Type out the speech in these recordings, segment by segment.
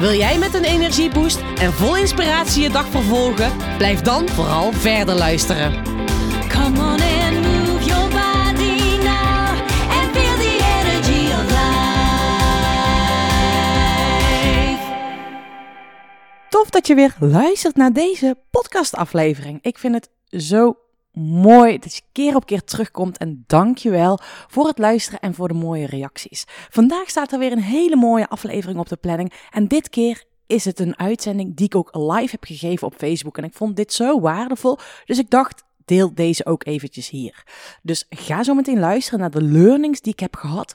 Wil jij met een energieboost en vol inspiratie je dag vervolgen? Blijf dan vooral verder luisteren. Come on and move your body now and feel the energy of life. Tof dat je weer luistert naar deze podcastaflevering. Ik vind het zo mooi dat je keer op keer terugkomt en dank je wel voor het luisteren en voor de mooie reacties. Vandaag staat er weer een hele mooie aflevering op de planning en dit keer is het een uitzending die ik ook live heb gegeven op Facebook en ik vond dit zo waardevol, dus ik dacht deel deze ook eventjes hier. Dus ga zo meteen luisteren naar de learnings die ik heb gehad,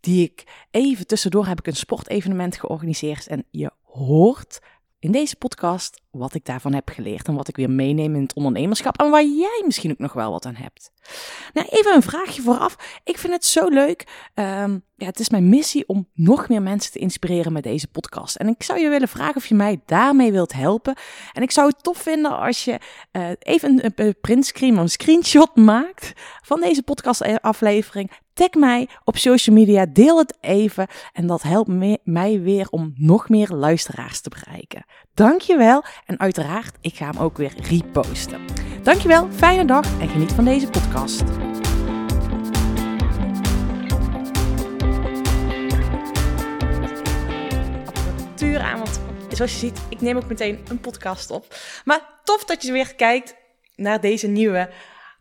die ik even tussendoor heb ik een sportevenement georganiseerd en je hoort in deze podcast wat ik daarvan heb geleerd en wat ik weer meeneem in het ondernemerschap en waar jij misschien ook nog wel wat aan hebt. Nou, even een vraagje vooraf. Ik vind het zo leuk. Ehm, ja, het is mijn missie om nog meer mensen te inspireren met deze podcast. En ik zou je willen vragen of je mij daarmee wilt helpen. En ik zou het tof vinden als je eh, even een, een printscreen, een screenshot maakt van deze podcastaflevering. Tag mij op social media, deel het even en dat helpt mij weer om nog meer luisteraars te bereiken. Dankjewel en uiteraard, ik ga hem ook weer reposten. Dankjewel, fijne dag en geniet van deze podcast. Aan, want zoals je ziet, ik neem ook meteen een podcast op. Maar tof dat je weer kijkt naar deze nieuwe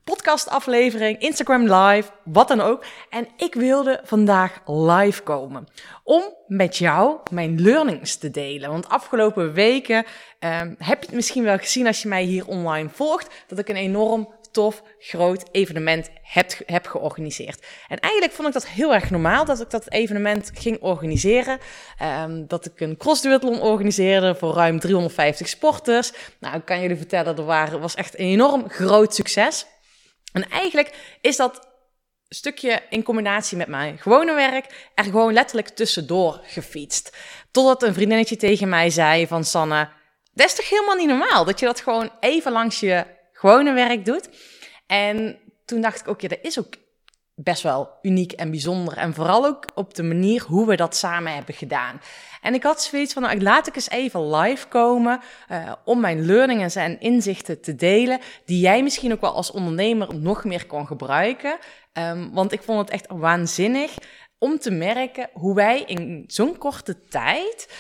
podcastaflevering, Instagram live, wat dan ook. En ik wilde vandaag live komen om met jou mijn learnings te delen. Want afgelopen weken ehm, heb je het misschien wel gezien als je mij hier online volgt, dat ik een enorm tof, groot evenement heb, heb georganiseerd. En eigenlijk vond ik dat heel erg normaal dat ik dat evenement ging organiseren. Ehm, dat ik een crossduathlon organiseerde voor ruim 350 sporters. Nou, ik kan jullie vertellen, dat waren, was echt een enorm groot succes. En eigenlijk is dat stukje in combinatie met mijn gewone werk er gewoon letterlijk tussendoor gefietst. Totdat een vriendinnetje tegen mij zei van Sanne, dat is toch helemaal niet normaal dat je dat gewoon even langs je gewone werk doet. En toen dacht ik ook, ja, dat is ook best wel uniek en bijzonder. En vooral ook op de manier hoe we dat samen hebben gedaan. En ik had zoiets van, nou, laat ik eens even live komen uh, om mijn learningen en inzichten te delen, die jij misschien ook wel als ondernemer nog meer kan gebruiken. Um, want ik vond het echt waanzinnig om te merken hoe wij in zo'n korte tijd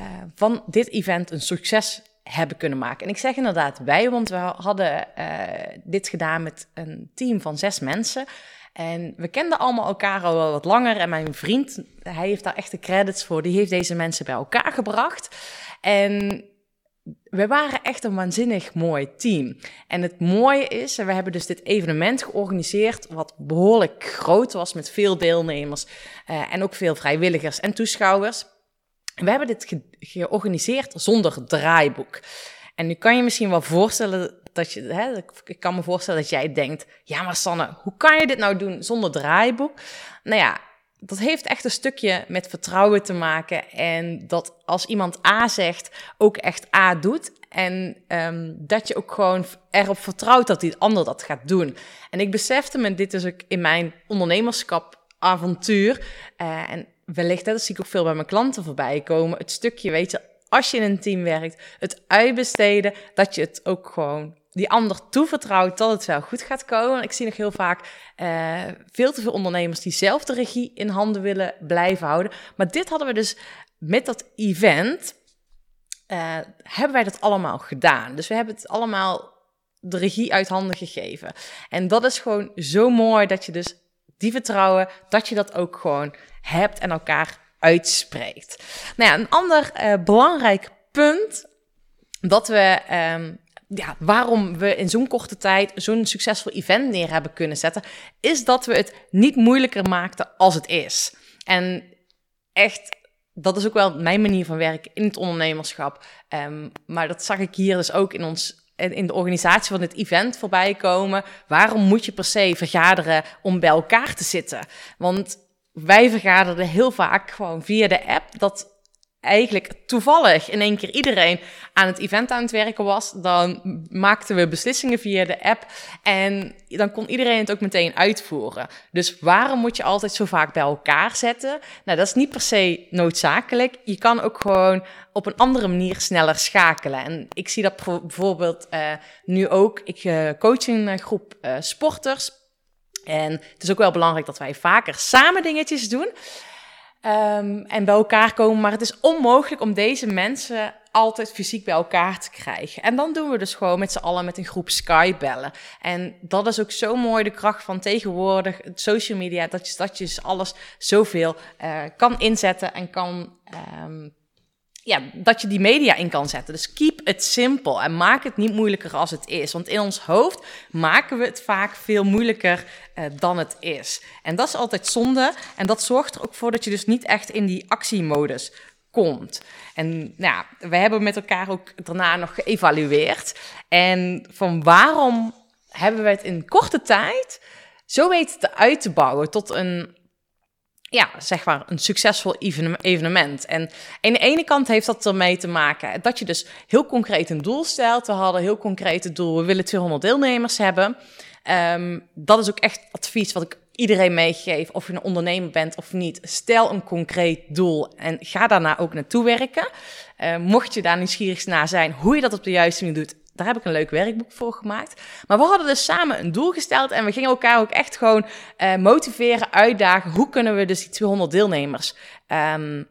uh, van dit event een succes hebben kunnen maken. En ik zeg inderdaad wij, want we hadden uh, dit gedaan met een team van zes mensen. En we kenden allemaal elkaar al wel wat langer. En mijn vriend, hij heeft daar echt de credits voor. Die heeft deze mensen bij elkaar gebracht. En we waren echt een waanzinnig mooi team. En het mooie is, we hebben dus dit evenement georganiseerd, wat behoorlijk groot was met veel deelnemers uh, en ook veel vrijwilligers en toeschouwers. We hebben dit ge georganiseerd zonder draaiboek. En nu kan je misschien wel voorstellen dat je, hè, ik kan me voorstellen dat jij denkt, ja maar Sanne, hoe kan je dit nou doen zonder draaiboek? Nou ja, dat heeft echt een stukje met vertrouwen te maken. En dat als iemand A zegt, ook echt A doet. En um, dat je ook gewoon erop vertrouwt dat die ander dat gaat doen. En ik besefte me, dit is ook in mijn ondernemerschap avontuur. Uh, en wellicht, dat zie ik ook veel bij mijn klanten voorbij komen. Het stukje, weet je, als je in een team werkt, het uitbesteden, dat je het ook gewoon die ander toevertrouwt dat het wel goed gaat komen. Ik zie nog heel vaak uh, veel te veel ondernemers die zelf de regie in handen willen blijven houden. Maar dit hadden we dus met dat event, uh, hebben wij dat allemaal gedaan. Dus we hebben het allemaal de regie uit handen gegeven. En dat is gewoon zo mooi dat je dus die vertrouwen, dat je dat ook gewoon hebt en elkaar uitspreekt. Nou ja, een ander uh, belangrijk punt dat we um, ja, waarom we in zo'n korte tijd zo'n succesvol event neer hebben kunnen zetten, is dat we het niet moeilijker maakten als het is. En echt dat is ook wel mijn manier van werken in het ondernemerschap. Ehm, maar dat zag ik hier dus ook in ons in de organisatie van dit event voorbij komen. Waarom moet je per se vergaderen om bij elkaar te zitten? Want wij vergaderden heel vaak gewoon via de app. Dat eigenlijk toevallig in één keer iedereen aan het event aan het werken was. Dan maakten we beslissingen via de app en dan kon iedereen het ook meteen uitvoeren. Dus waarom moet je altijd zo vaak bij elkaar zetten? Nou, dat is niet per se noodzakelijk. Je kan ook gewoon op een andere manier sneller schakelen. En ik zie dat bijvo- bijvoorbeeld eh, nu ook. Ik eh, coach een eh, groep sporters. En het is ook wel belangrijk dat wij vaker samen dingetjes doen. Ehm, en bij elkaar komen. Maar het is onmogelijk om deze mensen altijd fysiek bij elkaar te krijgen. En dan doen we dus gewoon met z'n allen met een groep Skype bellen. En dat is ook zo mooi de kracht van tegenwoordig, het social media, dat je, dat je dus alles zoveel eh, kan inzetten en kan. ehm, ja, dat je die media in kan zetten. Dus keep it simple en maak het niet moeilijker als het is. Want in ons hoofd maken we het vaak veel moeilijker eh, dan het is. En dat is altijd zonde. En dat zorgt er ook voor dat je dus niet echt in die actiemodus komt. En nou, we hebben met elkaar ook daarna nog geëvalueerd. En van waarom hebben we het in korte tijd zo weten te uit te bouwen tot een ja, zeg maar een succesvol even- evenement. En aan de ene kant heeft dat ermee te maken dat je dus heel concreet een doel stelt. We hadden heel concreet het doel, we willen 200 deelnemers hebben. Ehm, dat is ook echt advies wat ik iedereen meegeef, of je een ondernemer bent of niet. Stel een concreet doel en ga daarna ook naartoe werken. Eh, mocht je daar nieuwsgierig naar zijn, hoe je dat op de juiste manier doet, daar heb ik een leuk werkboek voor gemaakt. Maar we hadden dus samen een doel gesteld en we gingen elkaar ook echt gewoon eh, motiveren, uitdagen. Hoe kunnen we dus die 200 deelnemers ehm,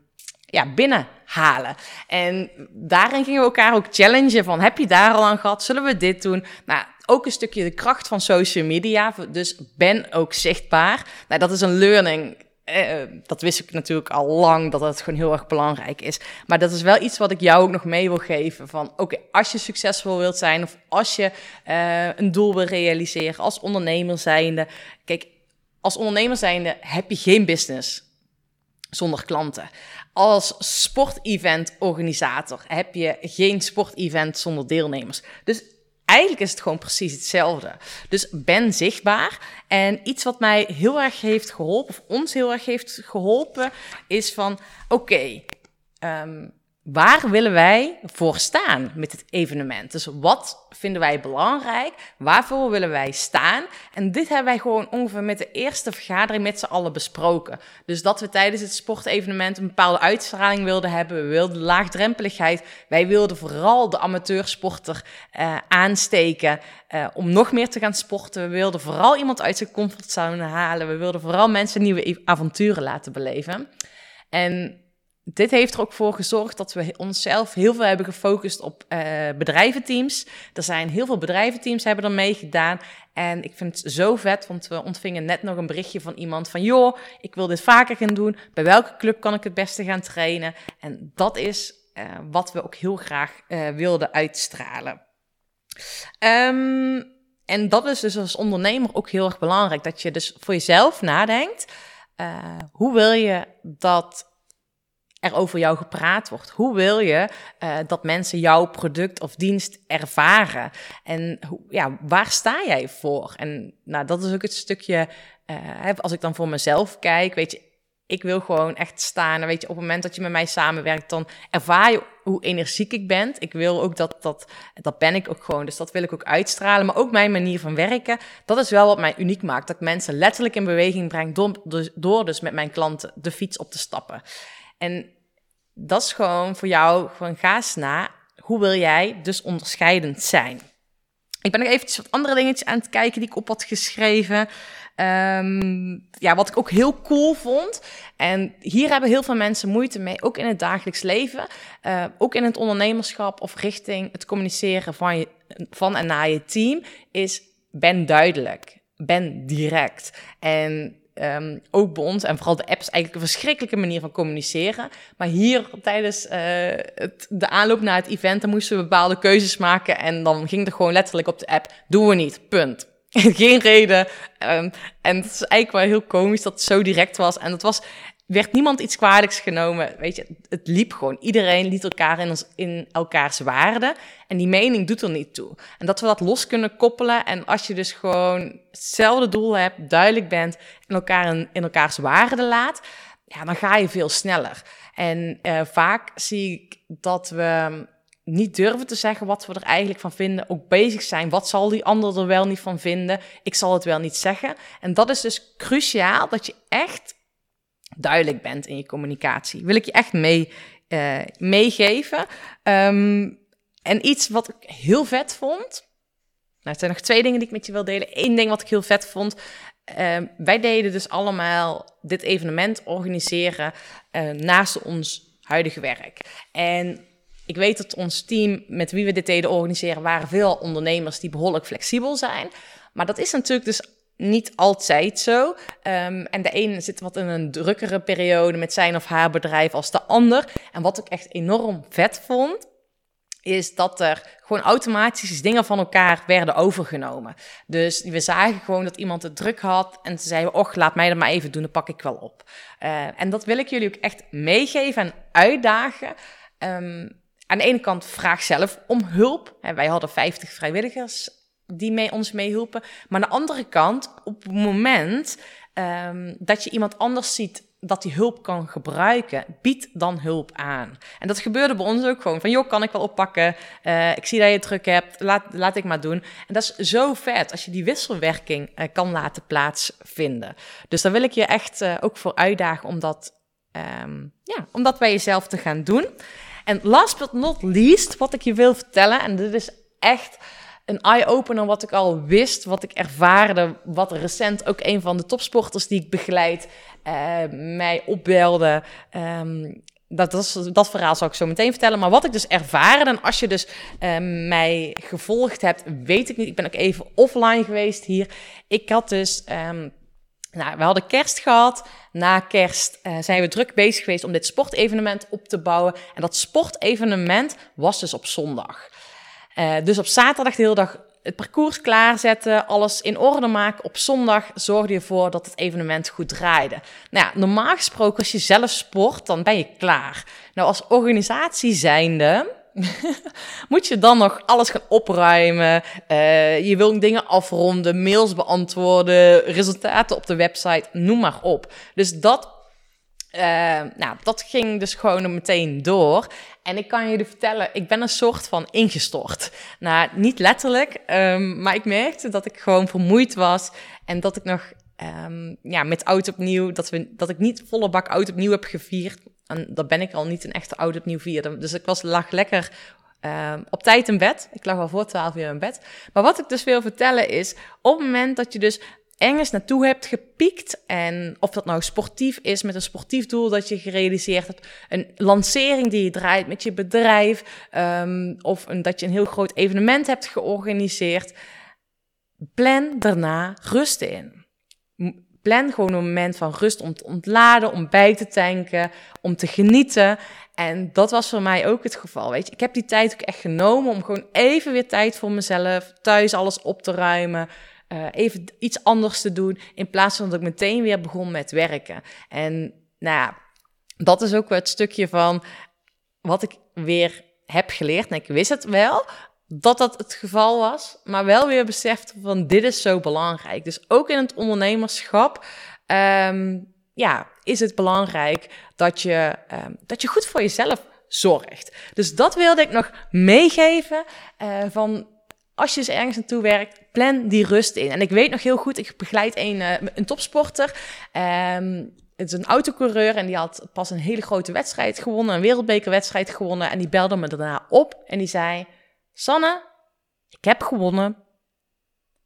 ja, binnenhalen? En daarin gingen we elkaar ook challengen van, heb je daar al aan gehad? Zullen we dit doen? Nou, ook een stukje de kracht van social media. Dus ben ook zichtbaar. Nou, dat is een learning. Eh, dat wist ik natuurlijk al lang, dat het gewoon heel erg belangrijk is. Maar dat is wel iets wat ik jou ook nog mee wil geven. Van oké, als je succesvol wilt zijn of als je eh, een doel wil realiseren als ondernemer zijnde. Kijk, als ondernemer zijnde heb je geen business zonder klanten. Als sportevent-organisator heb je geen sportevent zonder deelnemers. Dus eigenlijk is het gewoon precies hetzelfde. Dus ben zichtbaar. En iets wat mij heel erg heeft geholpen, of ons heel erg heeft geholpen, is van: oké, ehm, waar willen wij voor staan met het evenement? Dus wat vinden wij belangrijk? Waarvoor willen wij staan? En dit hebben wij gewoon ongeveer met de eerste vergadering met z'n allen besproken. Dus dat we tijdens het sportevenement een bepaalde uitstraling wilden hebben. We wilden laagdrempeligheid. Wij wilden vooral de amateursporter eh, aansteken eh, om nog meer te gaan sporten. We wilden vooral iemand uit zijn comfortzone halen. We wilden vooral mensen nieuwe avonturen laten beleven. En dit heeft er ook voor gezorgd dat we onszelf heel veel hebben gefocust op eh, bedrijventeams. Er zijn heel veel bedrijventeams hebben er meegedaan. En ik vind het zo vet, want we ontvingen net nog een berichtje van iemand van... joh, ik wil dit vaker gaan doen. Bij welke club kan ik het beste gaan trainen? En dat is eh, wat we ook heel graag eh, wilden uitstralen. Ehm, en dat is dus als ondernemer ook heel erg belangrijk. Dat je dus voor jezelf nadenkt. hoe wil je dat er over jou gepraat wordt? Hoe wil je eh, dat mensen jouw product of dienst ervaren? En ja, waar sta jij voor? En nou, dat is ook het stukje, hè, als ik dan voor mezelf kijk, weet je, ik wil gewoon echt staan. Weet je, op het moment dat je met mij samenwerkt, dan ervaar je hoe energiek ik ben. Ik wil ook dat, dat, dat ben ik ook gewoon. Dus dat wil ik ook uitstralen. Maar ook mijn manier van werken, dat is wel wat mij uniek maakt. Dat ik mensen letterlijk in beweging breng door, dus- door dus met mijn klanten de fiets op te stappen. En dat is gewoon voor jou, gewoon ga eens na. Hoe wil jij dus onderscheidend zijn? Ik ben nog eventjes wat andere dingetjes aan het kijken die ik op had geschreven. Ehm, ja, wat ik ook heel cool vond. En hier hebben heel veel mensen moeite mee, ook in het dagelijks leven. eh, ook in het ondernemerschap of richting het communiceren van, je, van en naar je team. Is ben duidelijk. Ben direct. En Ehm, ook bij ons en vooral de app is eigenlijk een verschrikkelijke manier van communiceren. Maar hier tijdens het, de aanloop naar het event, dan moesten we bepaalde keuzes maken. En dan ging er gewoon letterlijk op de app, doen we niet, punt. Geen reden. Ehm, en het is eigenlijk wel heel komisch dat het zo direct was. En dat was werd niemand iets kwalijks genomen. Weet je, het liep gewoon. Iedereen liet elkaar in, ons, in elkaars waarde. En die mening doet er niet toe. En dat we dat los kunnen koppelen. En als je dus gewoon hetzelfde doel hebt, duidelijk bent en elkaar in, in elkaars waarde laat, ja, dan ga je veel sneller. En eh, vaak zie ik dat we niet durven te zeggen wat we er eigenlijk van vinden. Ook bezig zijn. Wat zal die ander er wel niet van vinden? Ik zal het wel niet zeggen. En dat is dus cruciaal dat je echt duidelijk bent in je communicatie. Wil ik je echt mee, eh, meegeven. Ehm, en iets wat ik heel vet vond. Nou, het zijn nog twee dingen die ik met je wil delen. Eén ding wat ik heel vet vond. Ehm, wij deden dus allemaal dit evenement organiseren eh, naast ons huidige werk. En ik weet dat ons team met wie we dit deden organiseren, waren veel ondernemers die behoorlijk flexibel zijn. Maar dat is natuurlijk dus niet altijd zo. Ehm, en de ene zit wat in een drukkere periode met zijn of haar bedrijf als de ander. En wat ik echt enorm vet vond, is dat er gewoon automatisch dingen van elkaar werden overgenomen. Dus we zagen gewoon dat iemand het druk had en ze zeiden, och, laat mij dat maar even doen, dan pak ik wel op. Uh, en dat wil ik jullie ook echt meegeven en uitdagen. Um, aan de ene kant vraag zelf om hulp. Wij hadden 50 vrijwilligers die mee ons meehielpen. Maar aan de andere kant, op het moment um, dat je iemand anders ziet dat die hulp kan gebruiken, bied dan hulp aan. En dat gebeurde bij ons ook gewoon. Van, joh, kan ik wel oppakken? Uh, ik zie dat je het druk hebt, laat, laat ik maar doen. En dat is zo vet als je die wisselwerking uh, kan laten plaatsvinden. Dus daar wil ik je echt uh, ook voor uitdagen om dat, um, ja, om dat bij jezelf te gaan doen. En last but not least, wat ik je wil vertellen, en dit is echt een eye-opener wat ik al wist, wat ik ervaarde, wat recent ook een van de topsporters die ik begeleid uh, mij opbelde. Um, dat, dat, verhaal zal ik zo meteen vertellen. Maar wat ik dus ervaren, en als je dus uh, mij gevolgd hebt, weet ik niet. Ik ben ook even offline geweest hier. Ik had dus. Um, nou, we hadden kerst gehad. Na kerst uh, zijn we druk bezig geweest om dit sportevenement op te bouwen. En dat sportevenement was dus op zondag. Uh, dus op zaterdag de hele dag het parcours klaarzetten, alles in orde maken. Op zondag zorgde je ervoor dat het evenement goed draaide. Nou ja, normaal gesproken als je zelf sport, dan ben je klaar. Nou, als organisatie zijnde moet je dan nog alles gaan opruimen. Uh, je wil dingen afronden, mails beantwoorden, resultaten op de website, noem maar op. Dus dat, uh, nou, dat ging dus gewoon meteen door. En ik kan jullie vertellen, ik ben een soort van ingestort. Nou, niet letterlijk, um, maar ik merkte dat ik gewoon vermoeid was en dat ik nog um, ja, met oud opnieuw, dat, we, dat ik niet volle bak oud opnieuw heb gevierd. En dat ben ik al niet een echte oud opnieuw vierder. Dus ik was, lag lekker uh, op tijd in bed. Ik lag al voor 12 uur in bed. Maar wat ik dus wil vertellen is, op het moment dat je dus ergens naartoe hebt gepiekt. En of dat nou sportief is, met een sportief doel dat je gerealiseerd hebt. Een lancering die je draait met je bedrijf. Um, of een, dat je een heel groot evenement hebt georganiseerd. Plan daarna rust in. Plan gewoon een moment van rust om te ontladen, om bij te tanken, om te genieten. En dat was voor mij ook het geval. Weet je, ik heb die tijd ook echt genomen om gewoon even weer tijd voor mezelf, thuis alles op te ruimen. Uh, even iets anders te doen. In plaats van dat ik meteen weer begon met werken. En nou ja, dat is ook wel het stukje van wat ik weer heb geleerd. En ik wist het wel dat dat het geval was, maar wel weer beseft van dit is zo belangrijk. Dus ook in het ondernemerschap. Um, ja, is het belangrijk dat je, um, dat je goed voor jezelf zorgt. Dus dat wilde ik nog meegeven uh, van als je eens ergens naartoe werkt, plan die rust in. En ik weet nog heel goed, ik begeleid een, uh, een topsporter. Um, het is een autocoureur en die had pas een hele grote wedstrijd gewonnen, een wereldbekerwedstrijd gewonnen. En die belde me daarna op en die zei: Sanne, ik heb gewonnen.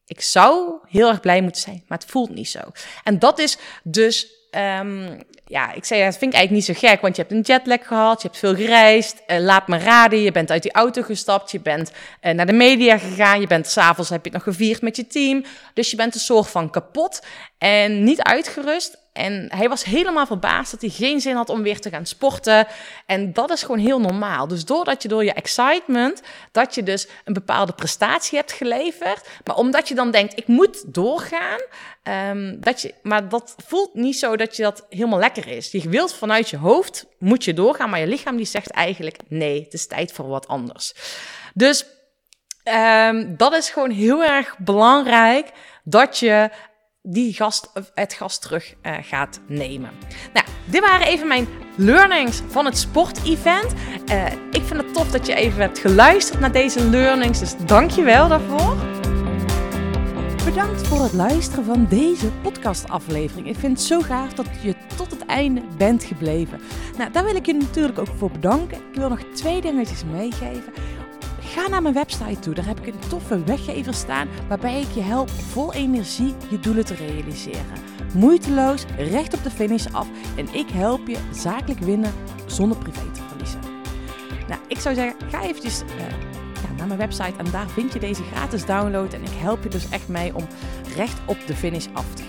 Ik zou heel erg blij moeten zijn, maar het voelt niet zo. En dat is dus Um, ja, ik zei, dat vind ik eigenlijk niet zo gek, want je hebt een jetlag gehad, je hebt veel gereisd. Uh, laat me raden, je bent uit die auto gestapt, je bent uh, naar de media gegaan, je bent s'avonds heb je het nog gevierd met je team. Dus je bent een soort van kapot en niet uitgerust. En hij was helemaal verbaasd dat hij geen zin had om weer te gaan sporten. En dat is gewoon heel normaal. Dus doordat je door je excitement, dat je dus een bepaalde prestatie hebt geleverd. Maar omdat je dan denkt, ik moet doorgaan, Ehm, dat je, maar dat voelt niet zo dat je dat helemaal lekker is. Je wilt vanuit je hoofd, moet je doorgaan, maar je lichaam die zegt eigenlijk nee, het is tijd voor wat anders. Dus ehm, dat is gewoon heel erg belangrijk dat je die gast, het gas terug uh, gaat nemen. Nou, dit waren even mijn learnings van het sportevent. Uh, ik vind het tof dat je even hebt geluisterd naar deze learnings, dus dank je wel daarvoor. Bedankt voor het luisteren van deze podcastaflevering. Ik vind het zo gaaf dat je tot het einde bent gebleven. Nou, daar wil ik je natuurlijk ook voor bedanken. Ik wil nog twee dingetjes meegeven. Ga naar mijn website toe. Daar heb ik een toffe weggever staan waarbij ik je help vol energie je doelen te realiseren. Moeiteloos, recht op de finish af en ik help je zakelijk winnen zonder privé te verliezen. Nou, ik zou zeggen, ga eventjes ja, naar mijn website en daar vind je deze gratis download en ik help je dus echt mee om recht op de finish af te gaan.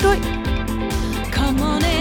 Doei doei! Come on in.